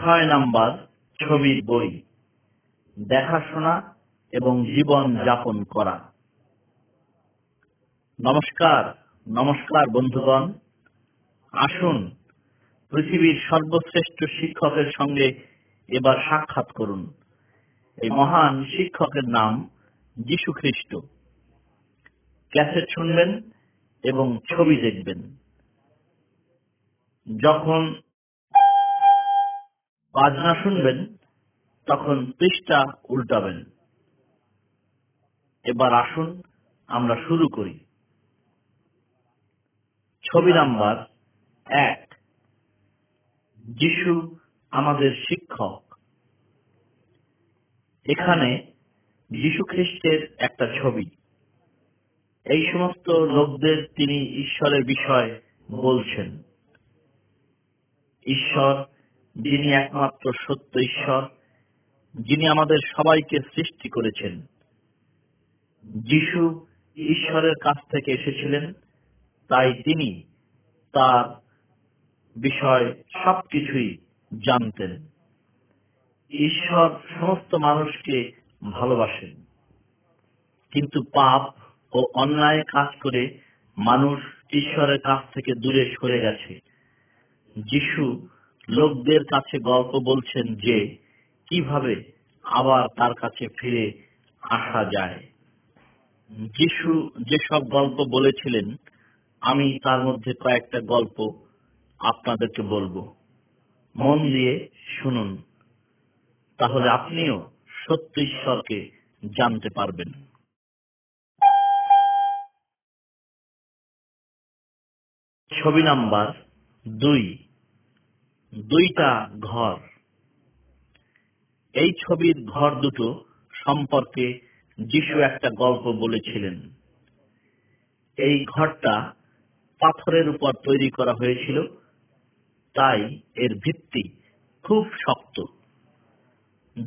ছয় নাম্বার ছবির বই, দেখাশোনা এবং জীবন যাপন করা। নমস্কার নমস্কার বন্ধুগণ। আসুন, পৃথিবীর সর্বশ্রেষ্ঠ শিক্ষকের সঙ্গে এবার সাক্ষাৎ করুন। এই মহান শিক্ষকের নাম যীশু খ্রিস্ট। ক্যাসেট শুনবেন এবং ছবি দেখবেন। যখন বাজনা শুনবেন, তখন পৃষ্ঠা উল্টাবেন। এবার আসুন, আমরা শুরু করি। ছবি নাম্বার এক। যিশু আমাদের শিক্ষক। এখানে যীশু খ্রিস্টের একটা ছবি। এই সমস্ত লোকদের তিনি ঈশ্বরের বিষয় বলছেন। ঈশ্বর যিনি একমাত্র সত্য ঈশ্বর, যিনি আমাদের সবাইকে সৃষ্টি করেছেন। যিশু ঈশ্বরের কাছ থেকে এসেছিলেন, তাই তিনি তার বিষয় সবকিছুই জানতেন। ঈশ্বর সমস্ত মানুষকে ভালোবাসেন। কিন্তু পাপ ও অন্যায় কাজ করে মানুষ ঈশ্বরের কাছ থেকে দূরে সরে গেছে। যিশু লোকদের কাছে গল্প বলছেন যে, কীভাবে আবার তার কাছে ফিরে আসা যায়। যিশু যেসব গল্প বলেছিলেন, আমি তার মধ্যে কয়েকটা গল্প আপনাদেরকে বলব। মন দিয়ে শুনুন। তাহলে আপনিও সত্য ঈশ্বরকে জানতে পারবেন। ছবি নাম্বার দুই। দুইটা ঘর। এই ছবির ঘর দুটো সম্পর্কে যিশু একটা গল্প বলেছিলেন। এই ঘরটা পাথরের উপর তৈরি করা হয়েছিল, তাই এর ভিত্তি খুব শক্ত।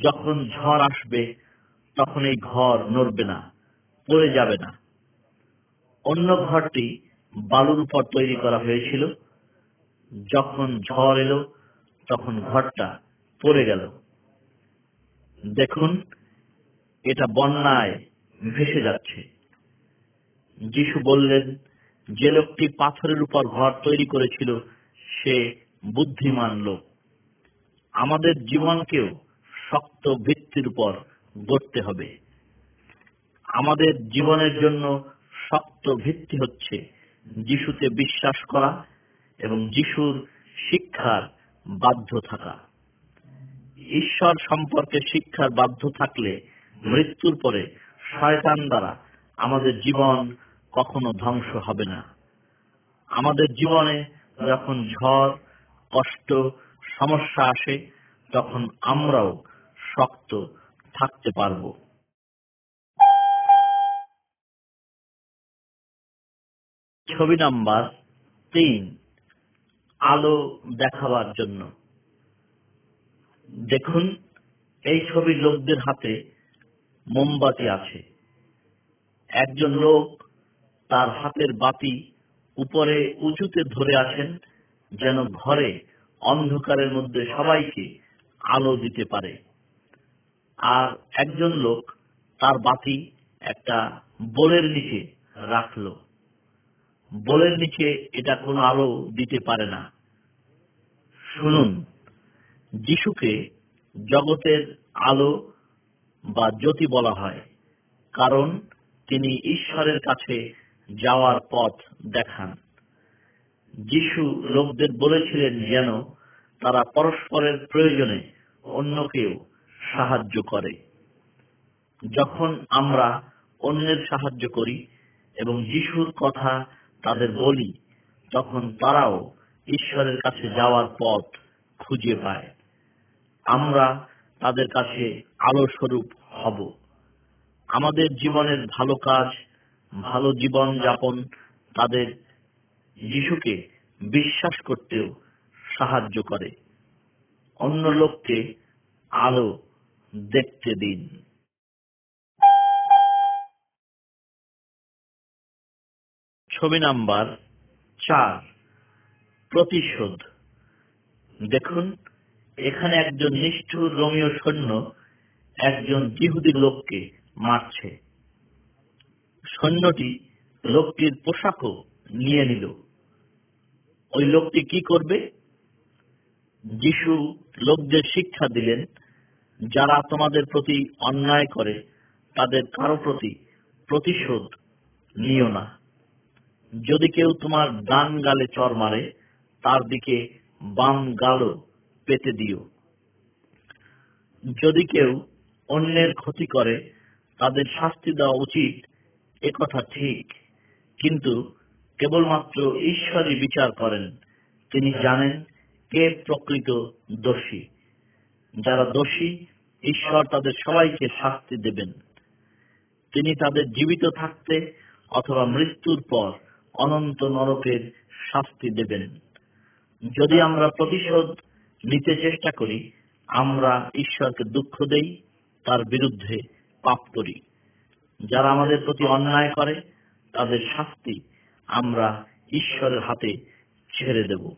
যখন ঝড় আসবে, তখন এই ঘর নড়বে না, পড়ে যাবে না। অন্য ঘরটি বালুর উপর তৈরি করা হয়েছিল যখন ঝড় এলো, তখন ঘরটা পড়ে গেল। দেখুন, এটা বন্যায় ভেসে যাচ্ছে। যিশু বললেন, যে লোকটি পাথরের উপর ঘর তৈরি করেছিল, সে বুদ্ধিমান লোক। আমাদের জীবনকেও শক্ত ভিত্তির উপর গড়তে হবে। আমাদের জীবনের জন্য শক্ত ভিত্তি হচ্ছে যিশুতে বিশ্বাস করা এবং যিশুর শিক্ষার বাধ্য থাকা। ঈশ্বর সম্পর্কে শিক্ষার বাধ্য থাকলে মৃত্যুর পরে শয়তান দ্বারা আমাদের জীবন কখনো ধ্বংস হবে না। আমাদের জীবনে যখন ঝড়, কষ্ট, সমস্যা আসে, তখন আমরাও শক্ত থাকতে পারব। ছবি নাম্বার তিন। আলো দেখাবার জন্য। দেখুন, এই ছবির লোকদের হাতে মোমবাতি আছে। একজন লোক তার হাতের বাতি উপরে উঁচুতে ধরে আছেন যেন ঘরে অন্ধকারের মধ্যে সবাইকে আলো দিতে পারে। আর একজন লোক তার বাতি একটা বোলের নিচে রাখল। বোলের নিচে এটা কোনো আলো দিতে পারে না। শুনুন, যিশুকে জগতের আলো বা জ্যোতি বলা হয়, কারণ তিনি ঈশ্বরের কাছে যাওয়ার পথ দেখান। যিশু লোকদের বলেছিলেন যেন তারা পরস্পরের প্রয়োজনে অন্যকেও সাহায্য করে। যখন আমরা অন্যের সাহায্য করি এবং যিশুর কথা তাদের বলি, তখন তারাও ঈশ্বরের কাছে যাওয়ার পথ খুঁজে পায়। আমরা তাদের কাছে আলো স্বরূপ হব। আমাদের জীবনের ভালো কাজ, ভালো জীবন যাপন তাদের যিশুকে বিশ্বাস করতেও সাহায্য করে। অন্য লোককে আলো দেখতে দিন। ছবি নাম্বার চার। প্রতিশোধ। দেখুন, এখানে একজন নিষ্ঠুর রোমীয় সৈন্য একজন ইহুদি লোককে মারছে। সৈন্যটি লোকটির পোশাকও নিয়ে নিল। ওই লোকটি কি করবে? যিশু লোকদের শিক্ষা দিলেন, যারা তোমাদের প্রতি অন্যায় করে, তাদের কারও প্রতি প্রতিশোধ নিও না। যদি কেউ তোমার ডান গালে চর মারে তার দিকে বাম গালও পেতে দিও। যদি কেউ অন্যের ক্ষতি করে, তাদের শাস্তি দেওয়া উচিত, এ কথা ঠিক। কিন্তু কেবলমাত্র ঈশ্বরই বিচার করেন। তিনি জানেন কে প্রকৃত দোষী। যারা দোষী, ঈশ্বর তাদের সবাইকে শাস্তি দেবেন। তিনি তাদের জীবিত থাকতে অথবা মৃত্যুর পর অনন্ত নরকের শাস্তি দেবেন। যদি আমরা প্রতিশোধ নিতে চেষ্টা করি, আমরা ঈশ্বরকে দুঃখ দেই, তার বিরুদ্ধে পাপ করি। যারা আমাদের প্রতি অন্যায় করে, তাদের শাস্তি আমরা ঈশ্বরের হাতে ছেড়ে দেব।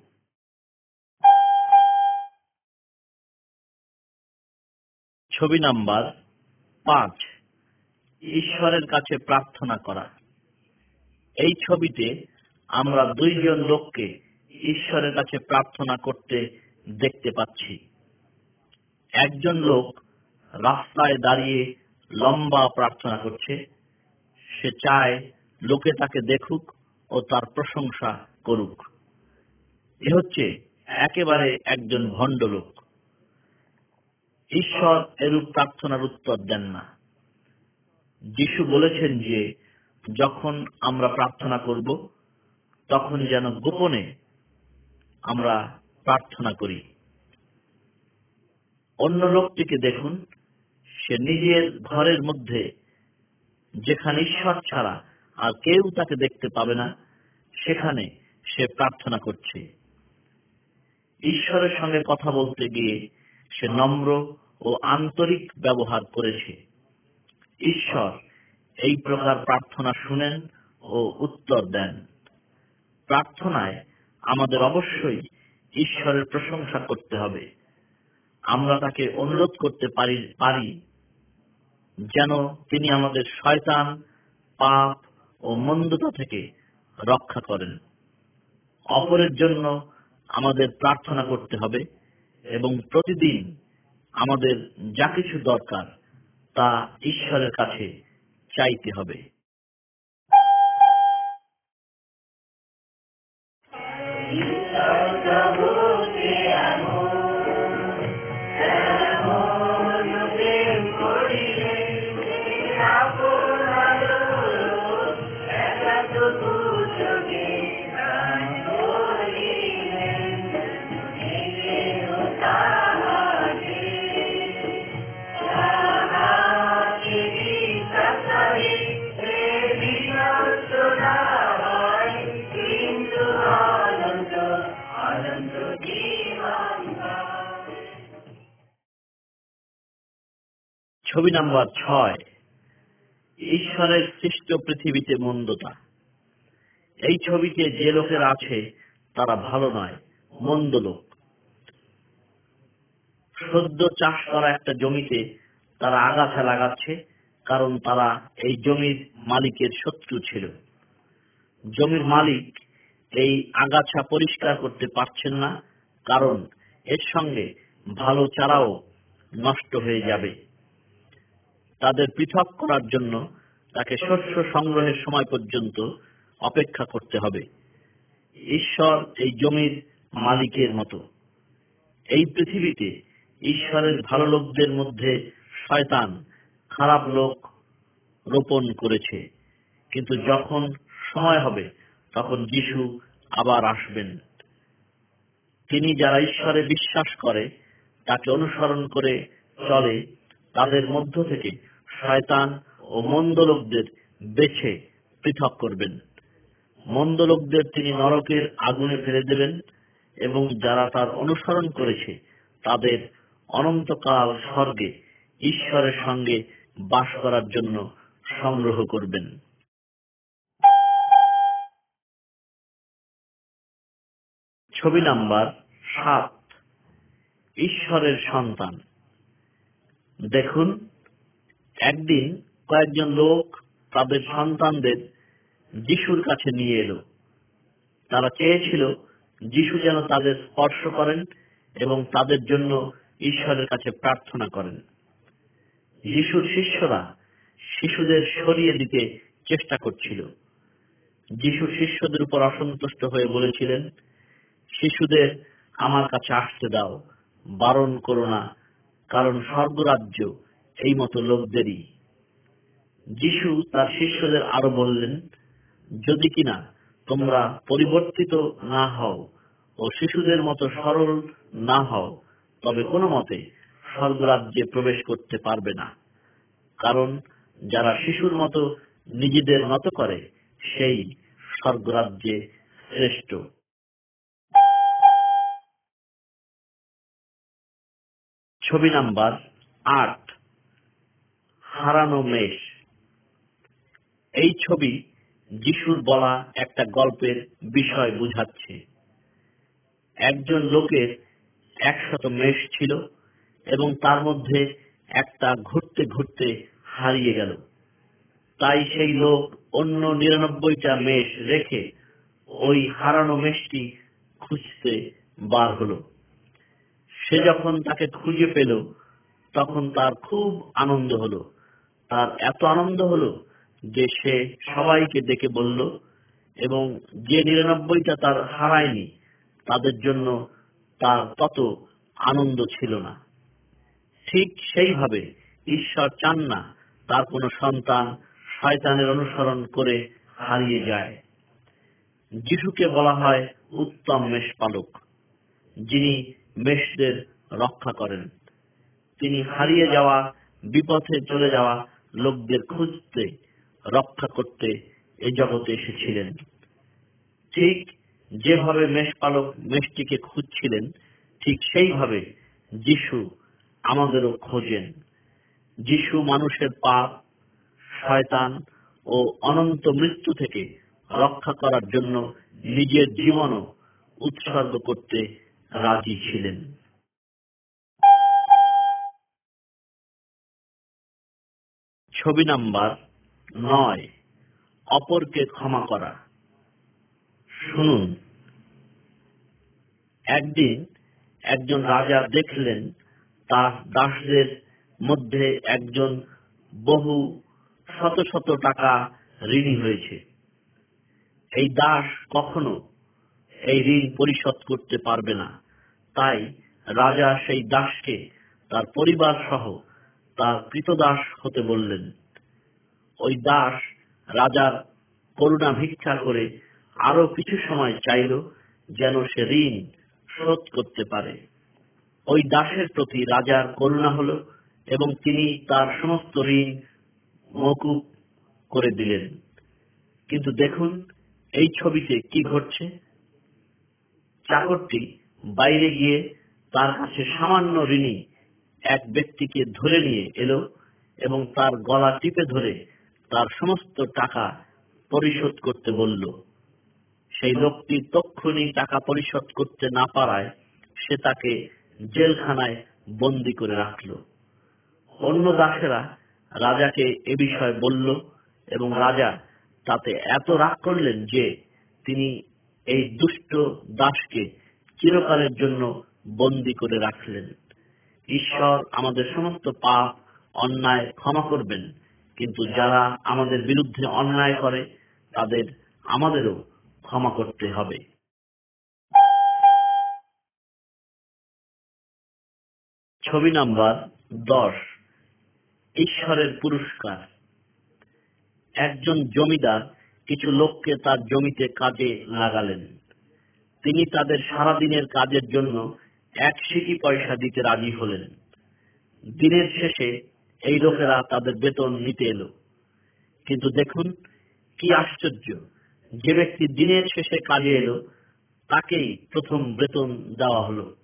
ছবি নাম্বার পাঁচ। ঈশ্বরের কাছে প্রার্থনা করা। এই ছবিতে আমরা দুইজন লোককে ঈশ্বরের কাছে প্রার্থনা করতে দেখতে পাচ্ছি। একজন লোক রাস্তায় দাঁড়িয়ে লম্বা প্রার্থনা করছে। সে চায় লোকে তাকে দেখুক ও তার প্রশংসা করুক। এ হচ্ছে একেবারে একজন ভণ্ড লোক। ঈশ্বর এরূপ প্রার্থনার উত্তর দেন না। যিশু বলেছেন যে, যখন আমরা প্রার্থনা করব তখন যেন গোপনে আমরা প্রার্থনা করি। অন্য লোকটিকে দেখুন, সে নিজের ঘরের মধ্যে, যেখানে ঈশ্বর ছাড়া আর কেউ তাকে দেখতে পাবে না, সেখানে সে প্রার্থনা করছে। ঈশ্বরের সঙ্গে কথা বলতে গিয়ে সে নম্র ও আন্তরিক ব্যবহার করেছে। ঈশ্বর এই প্রকার প্রার্থনা শুনেন ও উত্তর দেন। প্রার্থনায় আমাদের অবশ্যই ঈশ্বরের প্রশংসা করতে হবে। আমরা তাকে অনুরোধ করতে পারি পারি যেন তিনি আমাদের শয়তান, পাপ ও মন্দতা থেকে রক্ষা করেন। অপরের জন্য আমাদের প্রার্থনা করতে হবে এবং প্রতিদিন আমাদের যা কিছু দরকার তা ঈশ্বরের কাছে চাইতে হবে। Amen. ছবি নাম্বার ছয়, ঈশ্বরের সৃষ্ট পৃথিবীতে মন্দতা। এই ছবিতে যে লোকের আছে, তারা ভালো নয়, মন্দ লোক। সদ্য চাষ করা একটা জমিতে তারা আগাছা লাগাচ্ছে, কারণ তারা এই জমির মালিকের শত্রু ছিল। জমির মালিক এই আগাছা পরিষ্কার করতে পারছেন না, কারণ এর সঙ্গে ভালো চারাও নষ্ট হয়ে যাবে। তাদের পৃথক করার জন্য তাকে শস্য সংগ্রহের সময় পর্যন্ত অপেক্ষা করতে হবে। ঈশ্বর এই জমির মালিকের মতো। এই পৃথিবীতে ঈশ্বরের ভালো লোকদের মধ্যে শয়তান খারাপ লোক রোপণ করেছে। কিন্তু যখন সময় হবে, তখন যিশু আবার আসবেন। তিনি যারা ঈশ্বরে বিশ্বাস করে, তাকে অনুসরণ করে চলে তাদের মধ্য থেকে শয়তান ও মন্দ লোকদের বেছে পৃথক করবেন। মন্দ লোকদের তিনি নরকের আগুনে ফেলে দেবেন এবং যারা তার অনুসরণ করেছে, তাদের অনন্তকাল স্বর্গে, ঈশ্বরের সঙ্গে বাস করার জন্য সংগ্রহ করবেন। ছবি নাম্বার সাত, ঈশ্বরের সন্তান। দেখুন, একদিন কয়েকজন লোক তাদের সন্তানদের যিশুর কাছে নিয়ে এলো। তারা চেয়েছিল যিশু যেন তাদের স্পর্শ করেন এবং তাদের জন্য ঈশ্বরের কাছে প্রার্থনা করেন। যিশুর শিষ্যরা শিশুদের সরিয়ে দিতে চেষ্টা করছিল। যিশু শিষ্যদের উপর অসন্তুষ্ট হয়ে বলেছিলেন, শিশুদের আমার কাছে আসতে দাও, বারণ করো না কারণ স্বর্গরাজ্য এই মতো লোকদেরই। যিশু তার শিষ্যদের আরও বললেন, যদি কিনা তোমরা পরিবর্তিত না হও ও শিশুদের মতো সরল না হও, তবে কোনো মতে স্বর্গরাজ্যে প্রবেশ করতে পারবে না। কারণ যারা শিশুর মতো নিজেদের মতো করে, সেই স্বর্গরাজ্যে শ্রেষ্ঠ। ছবি নাম্বার আট, হারানো মেষ। এই ছবি যিশুর বলা একটা গল্পের বিষয় বুঝাচ্ছে। একজন লোকের একশত মেষ ছিল এবং তার মধ্যে একটা ঘুরতে ঘুরতে হারিয়ে গেল। তাই সেই লোক অন্য নিরানব্বইটা মেষ রেখে ওই হারানো মেষটি খুঁজতে বার হলো। সে যখন তাকে খুঁজে পেল, তখন তার খুব আনন্দ হলো। তার এত আনন্দ হলো যে সে সবাইকে ডেকে বলল, এবং যে নিরানব্বইটা তার হারায়নি, তাদের জন্য তার তত আনন্দ ছিল না। ঠিক সেইভাবে ঈশ্বর চান না তার কোনো সন্তান শয়তানের অনুসরণ করে হারিয়ে যায়। যিশুকে বলা হয় উত্তম মেষপালক, যিনি মেষদের রক্ষা করেন। তিনি হারিয়ে যাওয়া, বিপথে চলে যাওয়া লোকদের খুঁজতে, রক্ষা করতে এ জগতে এসেছিলেন। ঠিক যেভাবে মেষপালক মেষটিকে খুঁজছিলেন, ঠিক সেইভাবে যিশু আমাদেরও খোঁজেন। যিশু মানুষের পাপ, শয়তান ও অনন্ত মৃত্যু থেকে রক্ষা করার জন্য নিজের জীবনও উৎসর্গ করতে রাজি ছিলেন। ছবি নাম্বার নয়, অপরকে ক্ষমা করা। শুনুন। একদিন একজন রাজা দেখলেন, তার দাসদের মধ্যে একজন বহু শত শত টাকা ঋণী হয়েছে। এই দাস কখনো এই ঋণ পরিশোধ করতে পারবে না। তাই রাজা সেই দাসকে তার পরিবার সহ তার কৃতদাস হতে বললেন। ওই দাস রাজার করুণা ভিক্ষা করে আরও কিছু সময় চাইল যেন সে ঋণ শোধ করতে পারে। ওই দাসের প্রতি রাজার করুণা হলো এবং তিনি তার সমস্ত ঋণ মকুব করে দিলেন। কিন্তু দেখুন, এই ছবিতে কি ঘটছে। চাকরটি বাইরে গিয়ে তার কাছে সামান্য ঋণী এক ব্যক্তিকে ধরে নিয়ে এলো এবং তার গলা টিপে ধরে তার সমস্ত টাকা পরিশোধ করতে বলল। সেই লোকটি তক্ষুনি টাকা পরিশোধ করতে না পারায় সে তাকে জেলখানায় বন্দি করে রাখল। অন্য দাসেরা রাজাকে এ বিষয়ে বলল এবং রাজা তাতে এত রাগ করলেন যে তিনি এই দুষ্ট দাসকে চিরকালের জন্য বন্দি করে রাখলেন। ঈশ্বর আমাদের সমস্ত পাপ, অন্যায় ক্ষমা করবেন। কিন্তু যারা আমাদের বিরুদ্ধে অন্যায় করে, তাদের আমাদেরও ক্ষমা করতে হবে। ছবি নাম্বার দশ, ঈশ্বরের পুরস্কার। একজন জমিদার কিছু লোককে তার জমিতে কাজে লাগালেন। তিনি তাদের সারাদিনের কাজের জন্য এক সিটি পয়সা দিতে রাজি হলেন। দিনের শেষে এই লোকেরা তাদের বেতন নিতে এলো। কিন্তু দেখুন, কি আশ্চর্য! যে ব্যক্তি দিনের শেষে কাজে এলো, তাকেই প্রথম বেতন দেওয়া হলো।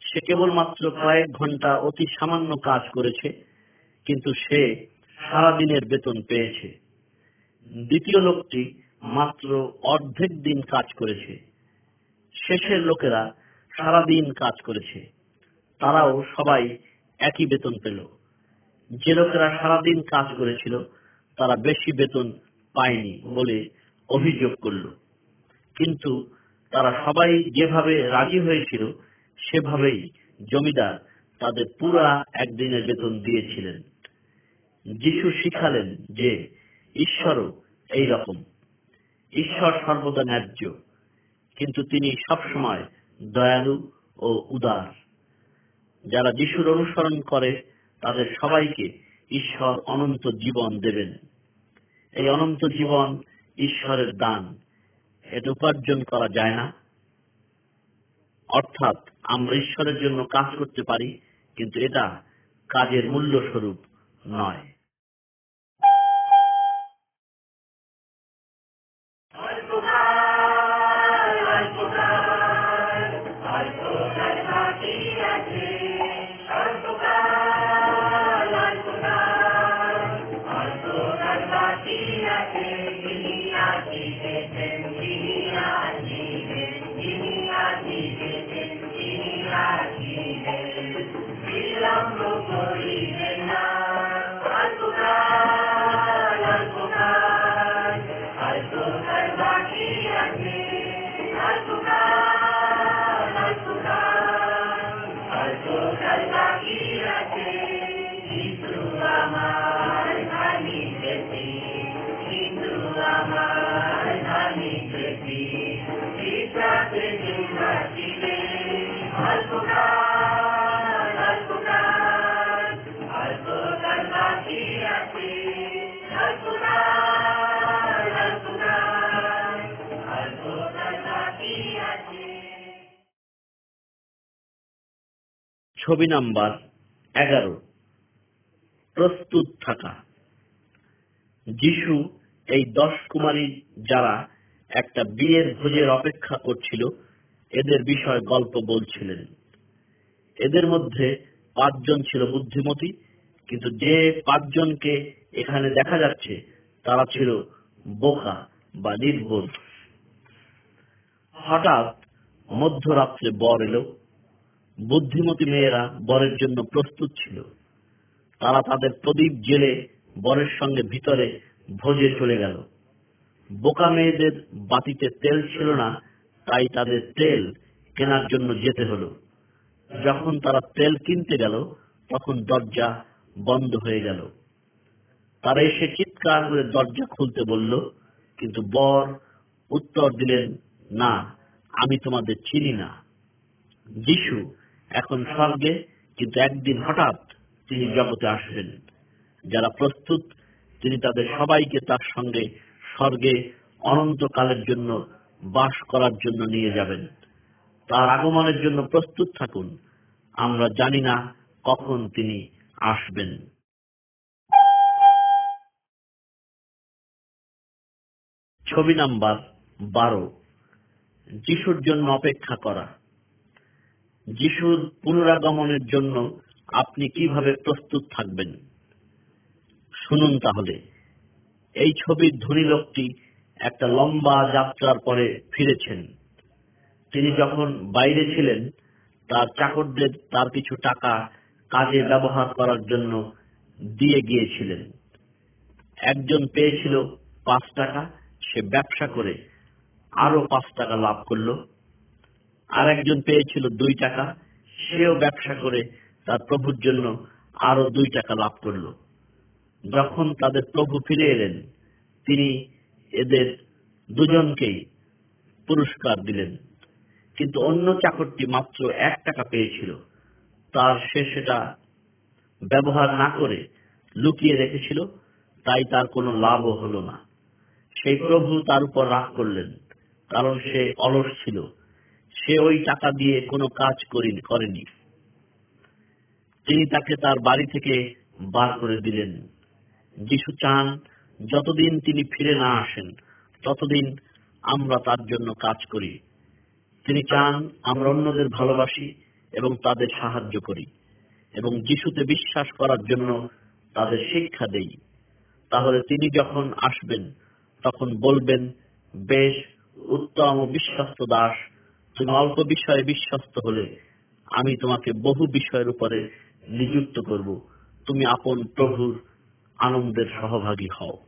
সে কেবলমাত্র কয়েক ঘণ্টা অতি সামান্য কাজ করেছে, কিন্তু সে সারাদিনের বেতন পেয়েছে। দ্বিতীয় লোকটি মাত্র অর্ধেক দিন কাজ করেছে। শেষের লোকেরা সারাদিন কাজ করেছে। তারাও সবাই একই বেতন পেল। যে লোকেরা সারাদিন কাজ করেছিল, তারা বেশি বেতন পায়নি বলে অভিযোগ করল। কিন্তু তারা সবাই যেভাবে রাজি হয়েছিল, সেভাবেই জমিদার তাদের পুরা একদিনের বেতন দিয়েছিলেন। যিশু শিখালেন যে ঈশ্বরও এই রকম ঈশ্বর সর্বদা ন্যায্য, কিন্তু তিনি সবসময় দয়ালু ও উদার। যারা যিশুর অনুসরণ করে, তাদের সবাইকে ঈশ্বর অনন্ত জীবন দেবেন। এই অনন্ত জীবন ঈশ্বরের দান। এটা উপার্জন করা যায় না। অর্থাৎ আমরা ঈশ্বরের জন্য কাজ করতে পারি, কিন্তু এটা কাজের মূল্য স্বরূপ নয়। ছবি নাম্বার এগারো। প্রস্তুত থাকা। যিশু, এই দশ কুমারী যারা একটা বিয়ের ভোজের অপেক্ষা করছিল, এদের বিষয় গল্প বলছিলেন। এদের মধ্যে পাঁচজন ছিল বুদ্ধিমতী, কিন্তু যে পাঁচজনকে এখানে দেখা যাচ্ছে, তারা ছিল বোকা বা নির্বোধ হঠাৎ মধ্যরাত্রে বর এলো বুদ্ধিমতী মেয়েরা বরের জন্য প্রস্তুত ছিল। তারা তাদের প্রদীপ জেলে বরের সঙ্গে ভিতরে ভোজে চলে গেল। বোকা মেয়েদের বাতিতে তেল ছিল না, তাই তাদের তেল কেনার জন্য যেতে হলো। যখন তারা তেল কিনতে গেল, তখন দরজা বন্ধ হয়ে গেল। তারা এসে চিৎকার করে দরজা খুলতে বলল, কিন্তু বর, উত্তর দিলেন, না, আমি তোমাদের চিনি না। যিশু এখন স্বর্গে, কিন্তু একদিন হঠাৎ তিনি জগতে আসবেন। যারা প্রস্তুত, তিনি তাদের সবাইকে তার সঙ্গে স্বর্গে অনন্তকালের জন্য বাস করার জন্য নিয়ে যাবেন। তার আগমনের জন্য প্রস্তুত থাকুন। আমরা জানি না কখন তিনি আসবেন। ছবি নাম্বার বারো। যিশুর জন্য অপেক্ষা করা। যিশুর পুনরাগমনের জন্য আপনি কীভাবে প্রস্তুত থাকবেন? শুনুন তাহলে। এই ছবির ধনী লোকটি একটা লম্বা যাত্রার পরে ফিরেছেন। তিনি যখন বাইরে ছিলেন, তার চাকরদের তার কিছু টাকা কাজে ব্যবহার করার জন্য দিয়ে গিয়েছিলেন। একজন পেয়েছিল পাঁচ টাকা, সে ব্যবসা করে আরও পাঁচ টাকা লাভ করল। আর একজন পেয়েছিল দুই টাকা, সেও ব্যবসা করে তার প্রভুর জন্য আরও দুই টাকা লাভ করল। যখন তাদের প্রভু ফিরে এলেন, তিনি এদের দুজনকেই পুরস্কার দিলেন। কিন্তু অন্য চাকরটি মাত্র এক টাকা পেয়েছিল। তার সে সেটা ব্যবহার না করে লুকিয়ে রেখেছিল, তাই তার কোনো লাভও হলো না। সেই প্রভু তার উপর রাগ করলেন, কারণ সে অলস ছিল। সে ওই টাকা দিয়ে কোনো কাজ করিনি তিনি তাকে তার বাড়ি থেকে বার করে দিলেন। যিশু চান, যতদিন তিনি ফিরে না আসেন, ততদিন আমরা তার জন্য কাজ করি। তিনি চান আমরা অন্যদের ভালোবাসি এবং তাদের সাহায্য করি এবং যিশুতে বিশ্বাস করার জন্য তাদের শিক্ষা দেই। তাহলে তিনি যখন আসবেন, তখন বলবেন, বেশ, উত্তম, বিশ্বাস্ত দাস তুমি অল্প বিষয়ে বিশ্বস্ত হলে আমি তোমাকে বহু বিষয়ের উপরে নিযুক্ত করব। তুমি আপন প্রভুর আনন্দের সহভাগী হও।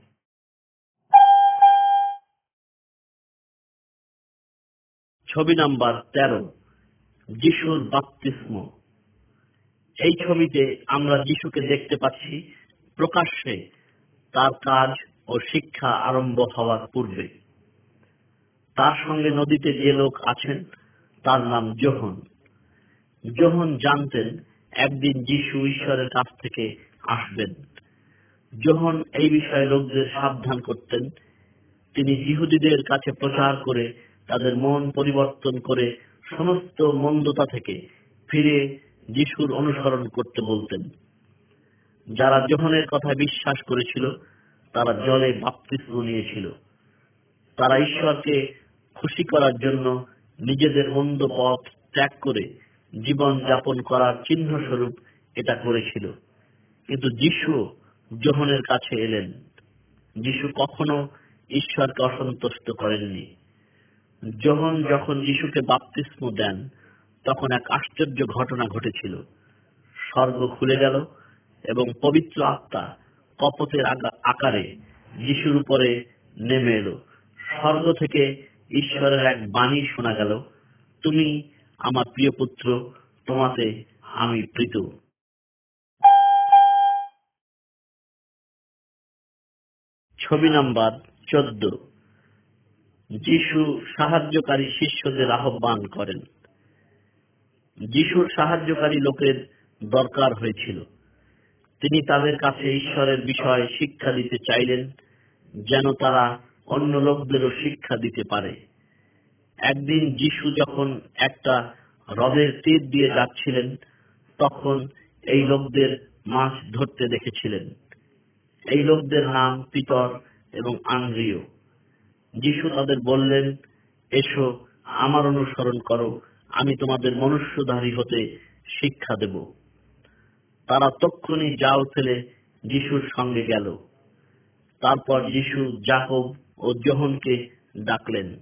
ছবি নাম্বার তেরো, যিশুর বাপ্তিস্ম। এই ছবিতে আমরা যিশুকে দেখতে পাচ্ছি প্রকাশ্যে তার কাজ ও শিক্ষা আরম্ভ হওয়ার পূর্বে। তার সঙ্গে নদীতে যে লোক আছেন তার নাম যোহন যোহন জানতেন একদিন যিশু ঈশ্বরের কাছ থেকে আসবেন। যোহন এই বিষয়ে লোকদের সাবধান করতেন। তিনি জিহুদীদের কাছে প্রচার করে তাদের মন পরিবর্তন করে সমস্ত মন্দতা থেকে ফিরে যিশুর অনুসরণ করতে বলতেন। যারা যোহনের কথা বিশ্বাস করেছিল, তারা জলে বাপ্তিস্ম নিয়েছিল। তারা ঈশ্বরকে খুশি করার জন্য নিজেদের মন্দ পথ ত্যাগ করে জীবন যাপন করার চিহ্ন স্বরূপ এটা করেছিল। কিন্তু যিশু যোহনের কাছে এলেন। যিশু কখনো ঈশ্বরকে অসন্তুষ্ট করেননি। যোহন যখন যিশুকে বাপ্তিস্ম দেন, তখন এক আশ্চর্য ঘটনা ঘটেছিল। স্বর্গ খুলে গেল এবং পবিত্র আত্মা কপতের আকারে যিশুর উপরে নেমে এলো। স্বর্গ থেকে ঈশ্বরের এক বাণী শোনা গেল, তুমি আমার প্রিয় পুত্র, তোমাতে আমি প্রীত। ছবি নাম্বার চোদ্দ। যিশু সাহায্যকারী শিষ্যদের আহ্বান করেন। যিশুর সাহায্যকারী লোকের দরকার হয়েছিল। তিনি তাদের কাছে ঈশ্বরের বিষয়ে শিক্ষা দিতে চাইলেন, যেন তারা অন্য লোকদেরও শিক্ষা দিতে পারে। একদিন যিশু যখন একটা হ্রদের তীর দিয়ে যাচ্ছিলেন, তখন এই লোকদের মাছ ধরতে দেখেছিলেন। এই লোকদের নাম পিতর এবং আন্দ্রিয়। যিশু তাদের বললেন, এসো, আমার অনুসরণ করো, আমি তোমাদের মনুষ্যধারী হতে শিক্ষা দেব। তারা তক্ষুনি জাল ফেলে যিশুর সঙ্গে গেল। তারপর যিশু জাকব ও যোহনকে ডাকলেন।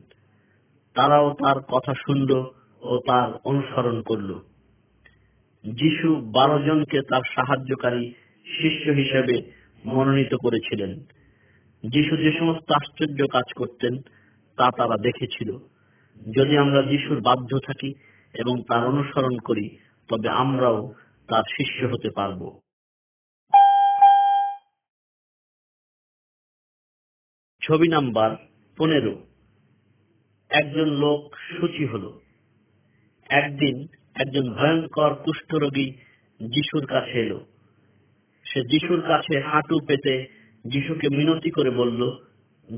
তারাও তার কথা শুনল ও তার অনুসরণ করল। যিশু বারো জনকে তার সাহায্যকারী শিষ্য হিসেবে মনোনীত করেছিলেন। যিশু যে সমস্ত আশ্চর্য কাজ করতেন, তা তারা দেখেছিল। যদি আমরা যিশুর বাধ্য থাকি এবং তার অনুসরণ করি, তবে আমরাও তার শিষ্য হতে পারব। ছবি নাম্বার পনেরো। একজন লোক সূচি হল। একদিন একজন ভয়ঙ্কর কুষ্ঠরোগী যিশুর কাছে এলো। সে যিশুর কাছে হাঁটু পেতে যিশুকে মিনতি করে বলল,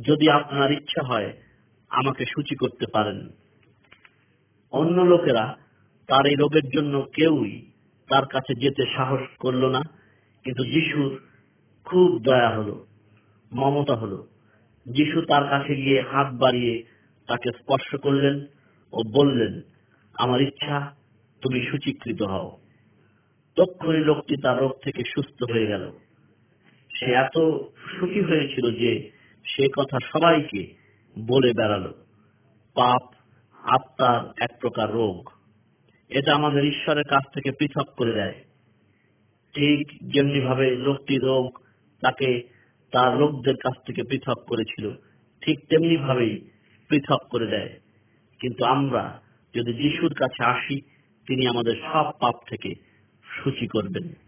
যদি আপনার ইচ্ছা হয়, আমাকে সূচি করতে পারেন। অন্য লোকেরা তার এই রোগের জন্য কেউই তার কাছে যেতে সাহস করল না, কিন্তু যিশুর খুব দয়া হলো, মমতা হলো। যিশু তার কাছে গিয়ে হাত বাড়িয়ে তাকে স্পর্শ করলেন ও বললেন, আমার ইচ্ছা, তুমি সুচিকৃত হও। তক্ষণি লোকটি তার রোগ থেকে সুস্থ হয়ে গেল। সে এত সুখী হয়েছিল যে সে কথা সবাইকে বলে বেড়ালো। পাপ, আত্মার এক প্রকার রোগ, এটা আমাদের ঈশ্বরের কাছ থেকে পৃথক করে দেয়। ঠিক যেমনি ভাবে লোকটি রোগ তাকে তার লোকদের কাছ থেকে পৃথক করেছিল। ঠিক তেমনি ভাবেই পৃথক করে দেয়। কিন্তু আমরা যদি যিশুর কাছে আসি, তিনি আমাদের সব পাপ থেকে সূচি করবেন।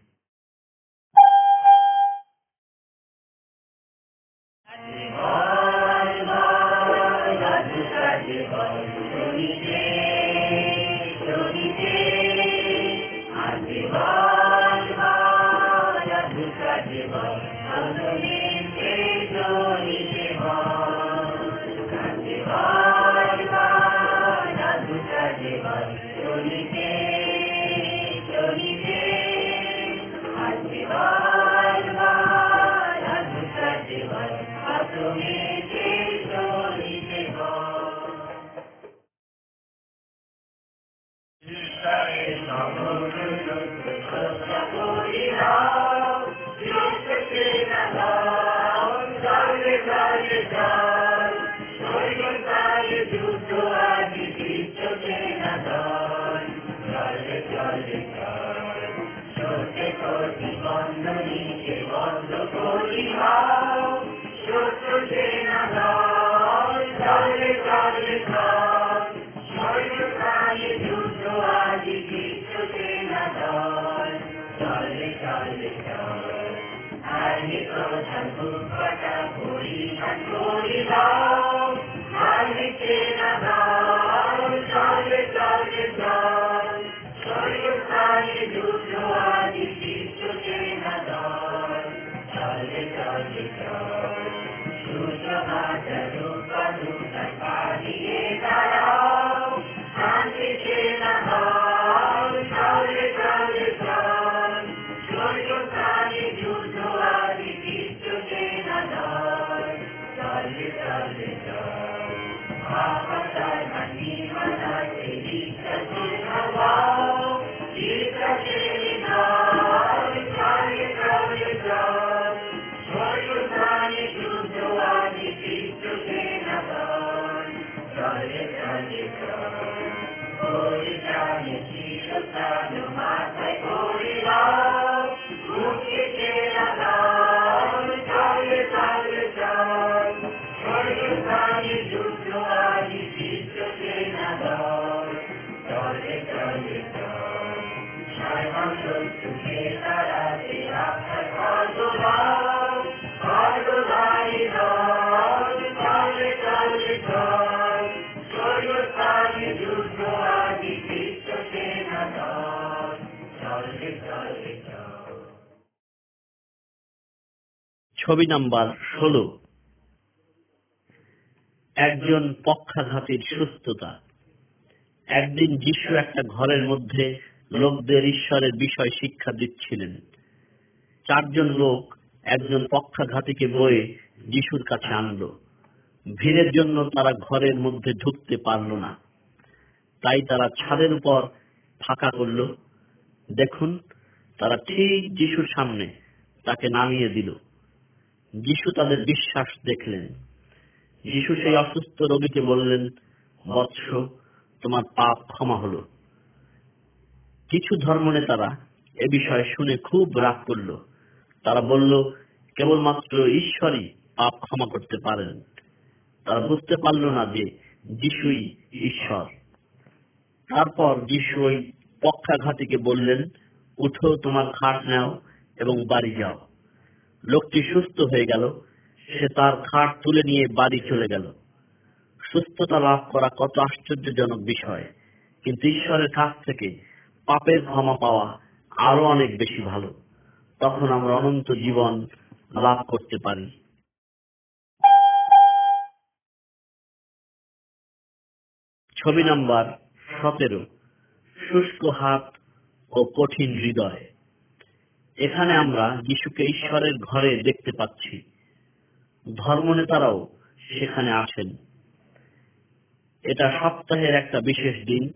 Amen. ছবি নাম্বার ষোলো। একজন পক্ষাঘাতীর সুস্থতা। একদিন যিশু একটা ঘরের মধ্যে লোকদের ঈশ্বরের বিষয় শিক্ষা দিচ্ছিলেন। চারজন লোক একজন পক্ষাঘাতীকে বয়ে যিশুর কাছে আনলো। ভিড়ের জন্য তারা ঘরের মধ্যে ঢুকতে পারল না। তাই তারা ছাদের উপর ফাঁকা করল। দেখুন, তারা ঠিক যিশুর সামনে তাকে নামিয়ে দিল। যিশু তাদের বিশ্বাস দেখলেন। যিশু সেই অসুস্থ রোগীকে বললেন, বৎস, তোমার পাপ ক্ষমা হলো। কিছু ধর্মনেতারা এ বিষয়ে শুনে খুব রাগ করল। তারা বলল, কেবলমাত্র ঈশ্বরই পাপ ক্ষমা করতে পারেন। তারা বুঝতে পারল না যে যিশুই ঈশ্বর। তারপর যিশু ওই পক্ষাঘাতীকে বললেন, উঠো, তোমার খাট নাও এবং বাড়ি যাও। লোকটি সুস্থ হয়ে গেল। সে তার খাট তুলে নিয়ে বাড়ি চলে গেল। সুস্থতা লাভ করা কত আশ্চর্যজনক বিষয়, কিন্তু ঈশ্বরের কাছ থেকে পাপের ক্ষমা পাওয়া আরও অনেক বেশি ভালো। তখন আমরা অনন্ত জীবন লাভ করতে পারি। ছবি নাম্বার সতেরো, শুষ্ক হাত ও কঠিন হৃদয়। এখানে আমরা যিশুকে ঈশ্বরের ঘরে দেখতে পাচ্ছি। ধর্মনেতারাও সেখানে আসেন। এটা সপ্তাহের একটা বিশেষ দিন,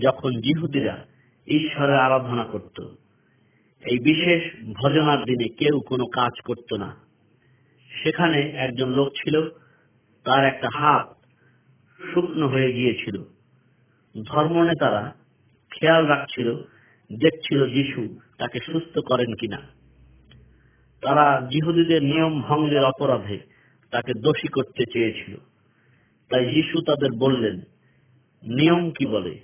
যখন জিহুদিরা ঈশ্বরের আরাধনা করত। এই বিশেষ ভজনার দিনে কেউ কোনো কাজ করত না। সেখানে একজন লোক ছিল, তার একটা হাত শুকনো হয়ে গিয়েছিল। ধর্মনেতারা খেয়াল রাখছিল, দেখছিল যিশু তাকে সুস্থ করেন কিনা। তারা জিহুদীদের নিয়ম ভঙ্গের অপরাধে তাকে দোষী করতে চেয়েছিল। তাই যিশু তাদের বললেন, নিয়ম কি বলে?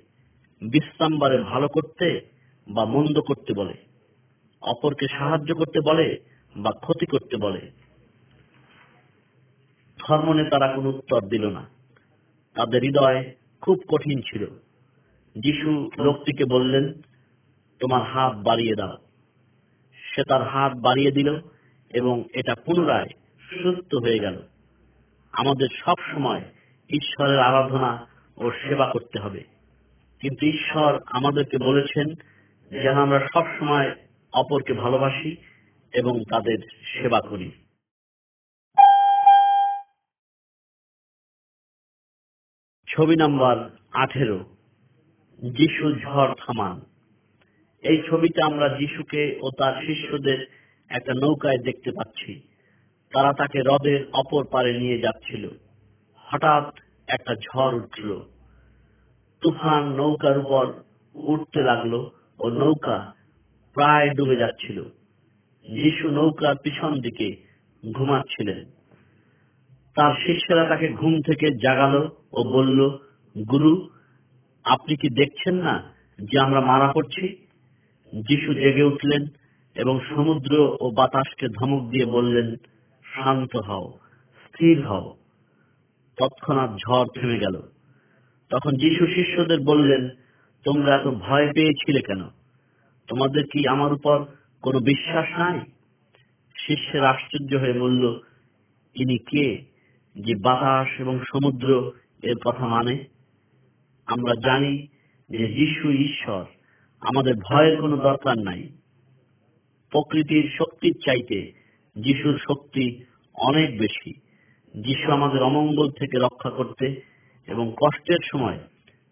বিশ্রামবারে ভালো করতে বা মন্দ করতে বলে? অপরকে সাহায্য করতে বলে বা ক্ষতি করতে বলে? ধর্মনে তারা কোনো উত্তর দিল না। তাদের হৃদয় খুব কঠিন ছিল। যিশু লোকটিকে বললেন তোমার হাত বাড়িয়ে দাও। সে তার হাত বাড়িয়ে দিল এবং এটা পুনরায় সুস্থ হয়ে গেল। আমাদের সব সময় ঈশ্বরের আরাধনা ও সেবা করতে হবে। কিন্তু ঈশ্বর আমাদেরকে বলেছেন যেন আমরা সব সময় অপরকে ভালোবাসি এবং তাদের সেবা করি। ছবি নাম্বার আঠেরো, যিশু ঝড় থামান। এই ছবিতে আমরা যিশুকে ও তার শিষ্যদের একটা নৌকায় দেখতে পাচ্ছি। তারা তাকে হ্রদের অপর পারে নিয়ে যাচ্ছিল। হঠাৎ একটা ঝড় উঠল। তুফান নৌকার উপর উঠতে লাগল ও নৌকা প্রায় ডুবে যাচ্ছিল। যিশু নৌকার পিছন দিকে ঘুমাচ্ছিলেন। তার শিষ্যরা তাকে ঘুম থেকে জাগালো ও বলল, গুরু, আপনি কি দেখছেন না যে আমরা মারা পড়ছি? যিশু জেগে উঠলেন এবং সমুদ্র ও বাতাসকে ধমক দিয়ে বললেন, শান্ত হও, স্থির হও। তৎক্ষণাৎ ঝড় থেমে গেল। তখন যিশু শিষ্যদের বললেন, তোমরা এত ভয় পেয়েছিলে কেন? তোমাদের কি আমার উপর কোনো বিশ্বাস নাই? শিষ্যের আশ্চর্য হয়ে বলল, ইনি কে যে বাতাস এবং সমুদ্র এর কথা মানে? আমরা জানি যে যিশু ঈশ্বর। আমাদের ভয়ের কোনো দরকার নাই। প্রকৃতির শক্তির চাইতে যিশুর শক্তি অনেক বেশি। যিশু আমাদের অমঙ্গল থেকে রক্ষা করতে এবং কষ্টের সময়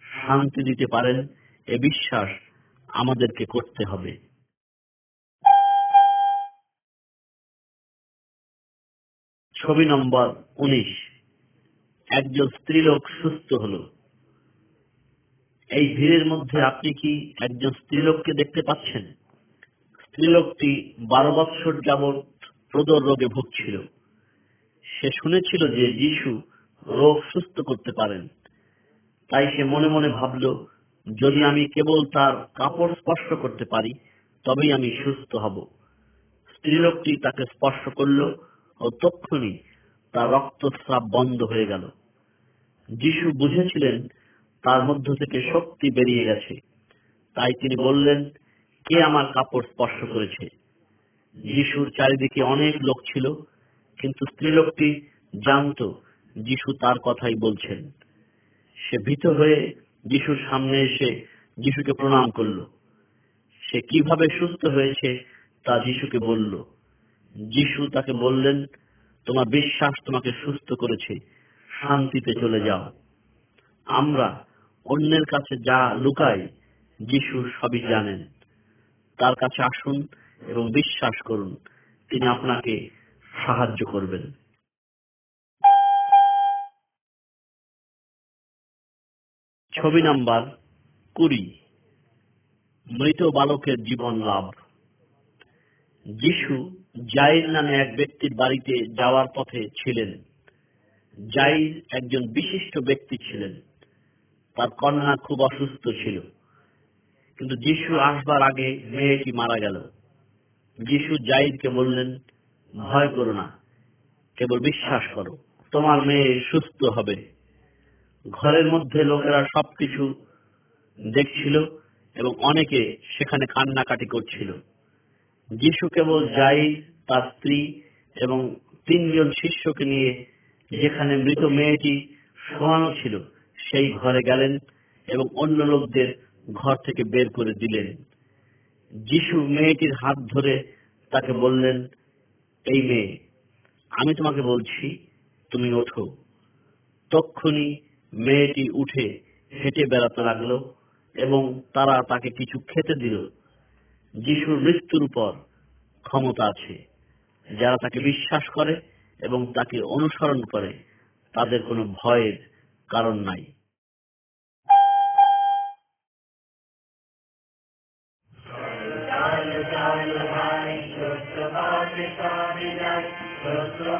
শান্তি দিতে পারেন, এ বিশ্বাস আমাদেরকে করতে হবে। ছবি নম্বর উনিশ। একজন স্ত্রীলোক সুস্থ হলো। এই ভিড়ের মধ্যে আপনি কি একজন স্ত্রীলোককে দেখতে পাচ্ছেন? স্ত্রীলোকটি বারো বৎসর যাবৎ প্রদর রোগে ভুগছিল। সে শুনেছিল যে যিশু রোগ সুস্থ করতে পারেন। তাই সে মনে মনে ভাবল, যদি আমি কেবল তার কাপড় স্পর্শ করতে পারি, তবেই আমি সুস্থ হব। স্ত্রীলোকটি তাকে স্পর্শ করল ও তক্ষুনি তার রক্তস্রাব বন্ধ হয়ে গেল। যিশু বুঝেছিলেন তার মধ্য থেকে শক্তি বেরিয়ে গেছে। তাই তিনি বললেন, কে আমার কাপড় স্পর্শ করেছে? যিশুর চারিদিকে অনেক লোক ছিল, কিন্তু স্ত্রীলোকটি জানত যিশু তার কথাই বলছেন। সে ভীত হয়ে যিশুর সামনে এসে যিশুকে প্রণাম করল। সে কীভাবে সুস্থ হয়েছে তা যিশুকে বলল। যিশু তাকে বললেন, তোমার বিশ্বাস তোমাকে সুস্থ করেছে, শান্তিতে চলে যাও। আমরা অন্যের কাছে যা লুকাই, যিশু সবই জানেন। তার কাছে আসুন এবং বিশ্বাস করুন, তিনি আপনাকে সাহায্য করবেন। ছবি নাম্বার কুড়ি, মৃত বালকের জীবন লাভ। যিশু জাইর নামে এক ব্যক্তির বাড়িতে যাওয়ার পথে ছিলেন। জাইর একজন বিশিষ্ট ব্যক্তি ছিলেন। তার কন্যা খুব অসুস্থ ছিল। কিন্তু যিশু আসবার আগে মেয়েটি মারা গেল। যিশু জাইদকে বললেন, ভয় করো না, কেবল বিশ্বাস করো, তোমার মেয়ে সুস্থ হবে। ঘরের মধ্যে লোকেরা সবকিছু দেখছিল এবং অনেকে সেখানে কান্নাকাটি করছিল। যিশু কেবল যাই তার স্ত্রী এবং তিনজন শিষ্যকে নিয়ে যেখানে মৃত মেয়েটি শোয়ানো ছিল সেই ঘরে গেলেন এবং অন্য লোকদের ঘর থেকে বের করে দিলেন। যিশু মেয়েটির হাত ধরে তাকে বললেন, এই মেয়ে, আমি তোমাকে বলছি, তুমি ওঠো। তক্ষুনি মেয়েটি উঠে হেঁটে বেড়াতে লাগল এবং তারা তাকে কিছু খেতে দিল। যিশুর মৃত্যুর উপর ক্ষমতা আছে। যারা তাকে বিশ্বাস করে এবং তাকে অনুসরণ করে, তাদের কোনো ভয়ের কারণ নাই।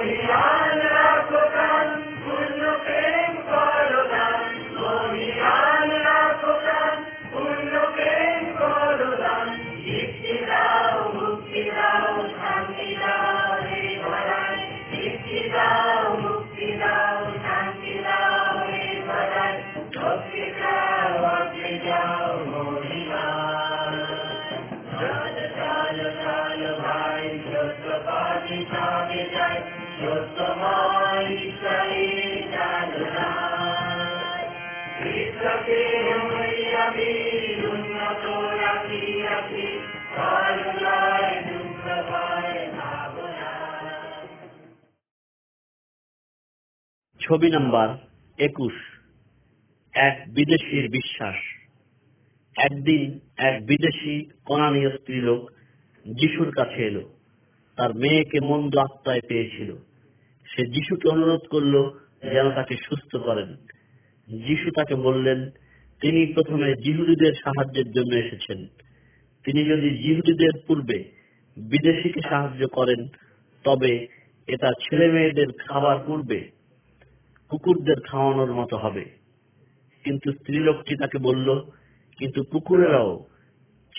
Hallelujah. ছবি নাম্বার একুশ, এক বিদেশির বিশ্বাস। একদিন এক বিদেশি কনানীয় স্ত্রীলোক যিশুর কাছে এলো। তার মেয়েকে মন্দ আত্মায় পেয়েছিল। সে যিশুকে অনুরোধ করল যেন তাকে সুস্থ করেন। যিশু তাকে বললেন, তিনি প্রথমে জিহুদীদের সাহায্যের জন্য এসেছেন। তিনি যদি জিহুদীদের পূর্বে বিদেশিকে সাহায্য করেন, তবে এটা ছেলে মেয়েদের খাবার পূর্বে কুকুরদের খাওয়ানোর মতো হবে। কিন্তু স্ত্রীলোকটি তাকে বলল, কিন্তু কুকুরেরাও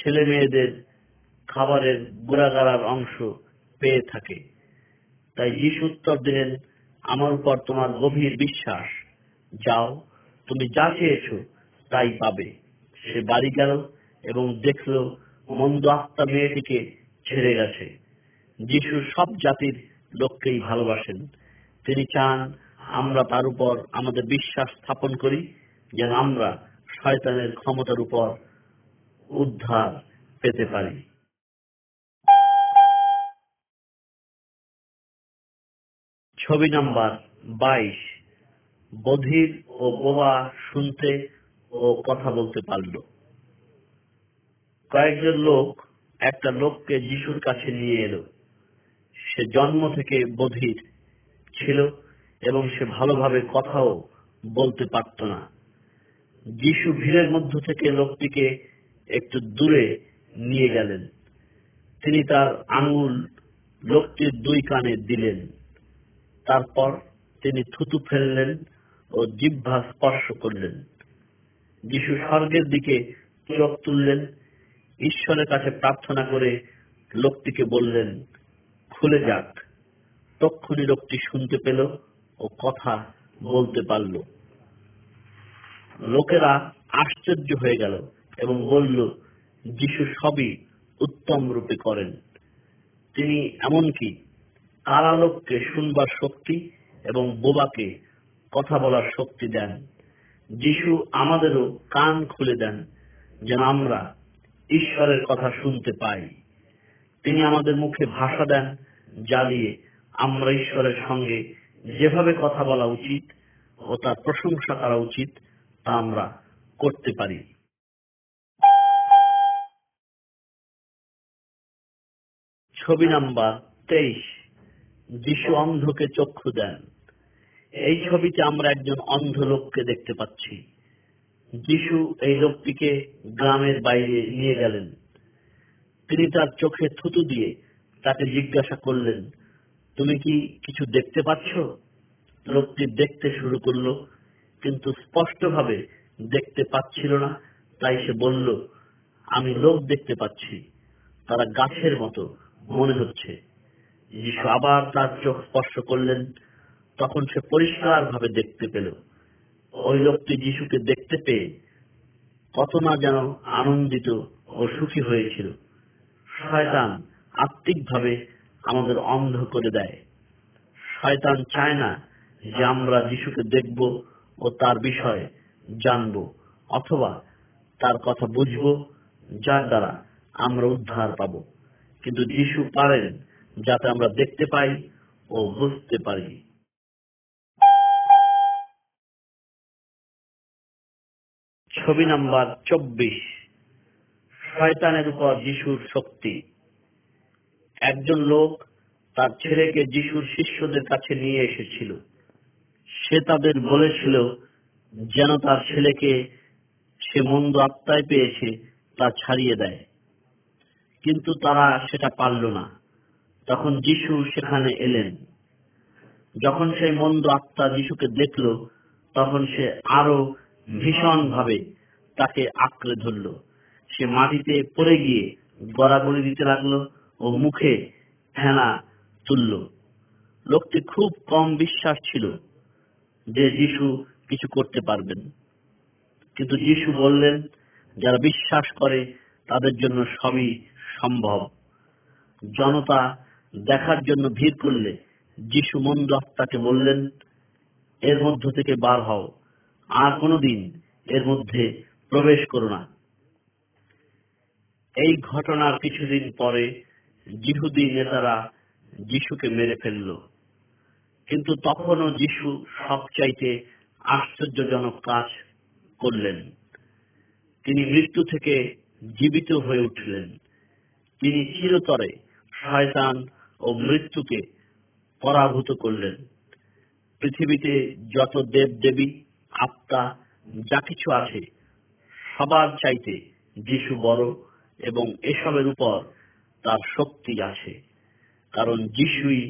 ছেলে মেয়েদের খাবারের গোড়াগাড়ার অংশ পেয়ে থাকে। তাই যিশু উত্তর দিলেন, আমার উপর তোমার গভীর বিশ্বাস। যাও, তুমি যা চেয়েছো তাই পাবে। সে বাড়ি গেল এবং দেখল মন্দ আত্মা মেয়েটিকে ছেড়ে গেছে। যিশু সব জাতির লোককেই ভালোবাসেন। তিনি চান আমরা তার উপর আমাদের বিশ্বাস স্থাপন করি যেন আমরা শয়তানের ক্ষমতার উপর উদ্ধার পেতে পারি। ছবি নাম্বার বাইশ, বধির ও বোবা শুনতে ও কথা বলতে পারল। কয়েকজন লোক একটা লোককে যিশুর কাছে নিয়ে এলো। সে জন্ম থেকে বধির ছিল। এবং সে ভালোভাবে কথাও বলতে পারত না। যিশু ভিড়ের মধ্য থেকে লোকটিকে একটু দূরে নিয়ে গেলেন। তিনি তার আঙুল লোকটির দুই কানে দিলেন। তারপর তিনি থুতু ফেললেন ও জিহ্বা স্পর্শ করলেন। যিশু স্বর্গের দিকে চোখ তুললেন, ঈশ্বরের কাছে প্রার্থনা করে লোকটিকে বললেন, খুলে যাক। তক্ষুনি লোকটি শুনতে পেল। ও কথা বলতে পারল। লোকেরা আশ্চর্য হয়ে গেল এবং বলল, যিশু সবই উত্তম রূপে করেন। তিনি এমনকি কারা লোককে শুনবার শক্তি এবং বোবাকে কথা বলার শক্তি দেন। যিশু আমাদেরও কান খুলে দেন, যেন আমরা ঈশ্বরের কথা শুনতে পাই। তিনি আমাদের মুখে ভাষা দেন যা দিয়ে আমরা ঈশ্বরের সঙ্গে যেভাবে কথা বলা উচিত ও তার প্রশংসা করা উচিত, তা আমরা করতে পারি। ছবি নাম্বার তেইশ, যিশু অন্ধকে চক্ষু দেন। এই ছবিতে আমরা একজন অন্ধ লোককে দেখতে পাচ্ছি। যিশু এই লোকটিকে গ্রামের বাইরে নিয়ে গেলেন। তিনি তার চোখে থুতু দিয়ে তাকে জিজ্ঞাসা করলেন তুমি কি কিছু দেখতে পাচ্ছ? লোকটি দেখতে শুরু করল, কিন্তু স্পষ্টভাবে দেখতে পাচ্ছিল না। তাই সে বলল, আমি লোক দেখতে পাচ্ছি। তারা গাছের মতো, মনে হচ্ছে। যিশু আবার তার চোখ স্পর্শ করলেন। তখন সে পরিষ্কার ভাবে দেখতে পেল। ওই লোকটি যিশুকে দেখতে পেয়ে কত না যেন আনন্দিত ও সুখী হয়েছিল। শয়তান আত্মিকভাবে আমাদের অন্ধ করে দেয়। শয়তান চায় না যে আমরা যিশুকে দেখব ও তার বিষয়ে জানব, অথবা তার কথা বুঝব, যার দ্বারা আমরা উদ্ধার পাব। কিন্তু যিশু পারেন যাতে আমরা দেখতে পাই ও বুঝতে পারি। ছবি নাম্বার চব্বিশ। শয়তানের উপর যিশুর শক্তি। একজন লোক তার ছেলেকে যিশুর শিষ্যদের কাছে নিয়ে এসেছিল। সে তাদের বলেছিল যেন তার ছেলেকে সে মন্দ আত্মায় পেয়েছে তা ছাড়িয়ে দেয়। কিন্তু তারা সেটা পারল না। তখন যিশু সেখানে এলেন। যখন সেই মন্দ আত্মা যিশুকে দেখল, তখন সে আরও ভীষণ ভাবে তাকে আঁকড়ে ধরল। সে মাটিতে পড়ে গিয়ে গড়াগড়ি দিতে লাগল। ও মুখে ফেনা তুলল। লোকটি খুব কম বিশ্বাস ছিল যে যিশু কিছু করতে পারবেন। কিন্তু যিশু বললেন, যারা বিশ্বাস করে, তাদের জন্য সবই সম্ভব। জনতা দেখার জন্য ভিড় করলে যিশু মন্দ আত্মাকে বললেন, এর মধ্য থেকে বার হও। আর কোনোদিন এর মধ্যে প্রবেশ করো না। এই ঘটনার কিছুদিন পরে জিহুদি নেতারা যিশুকে মেরে ফেলল। কিন্তু তখনও যিশু সবচাইতে আশ্চর্যজনক কাজ করলেন। তিনি মৃত্যু থেকে জীবিত হয়ে উঠলেন। তিনি চিরতরে শয়তান ও মৃত্যুকে পরাভূত করলেন। পৃথিবীতে যত দেব দেবী আত্মা, যা কিছু আছে, সবার চাইতে যিশু বড় এবং এসবের উপর তার শক্তি আছে কারণ যিশুই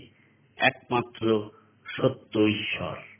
একমাত্র সত্য ঈশ্বর।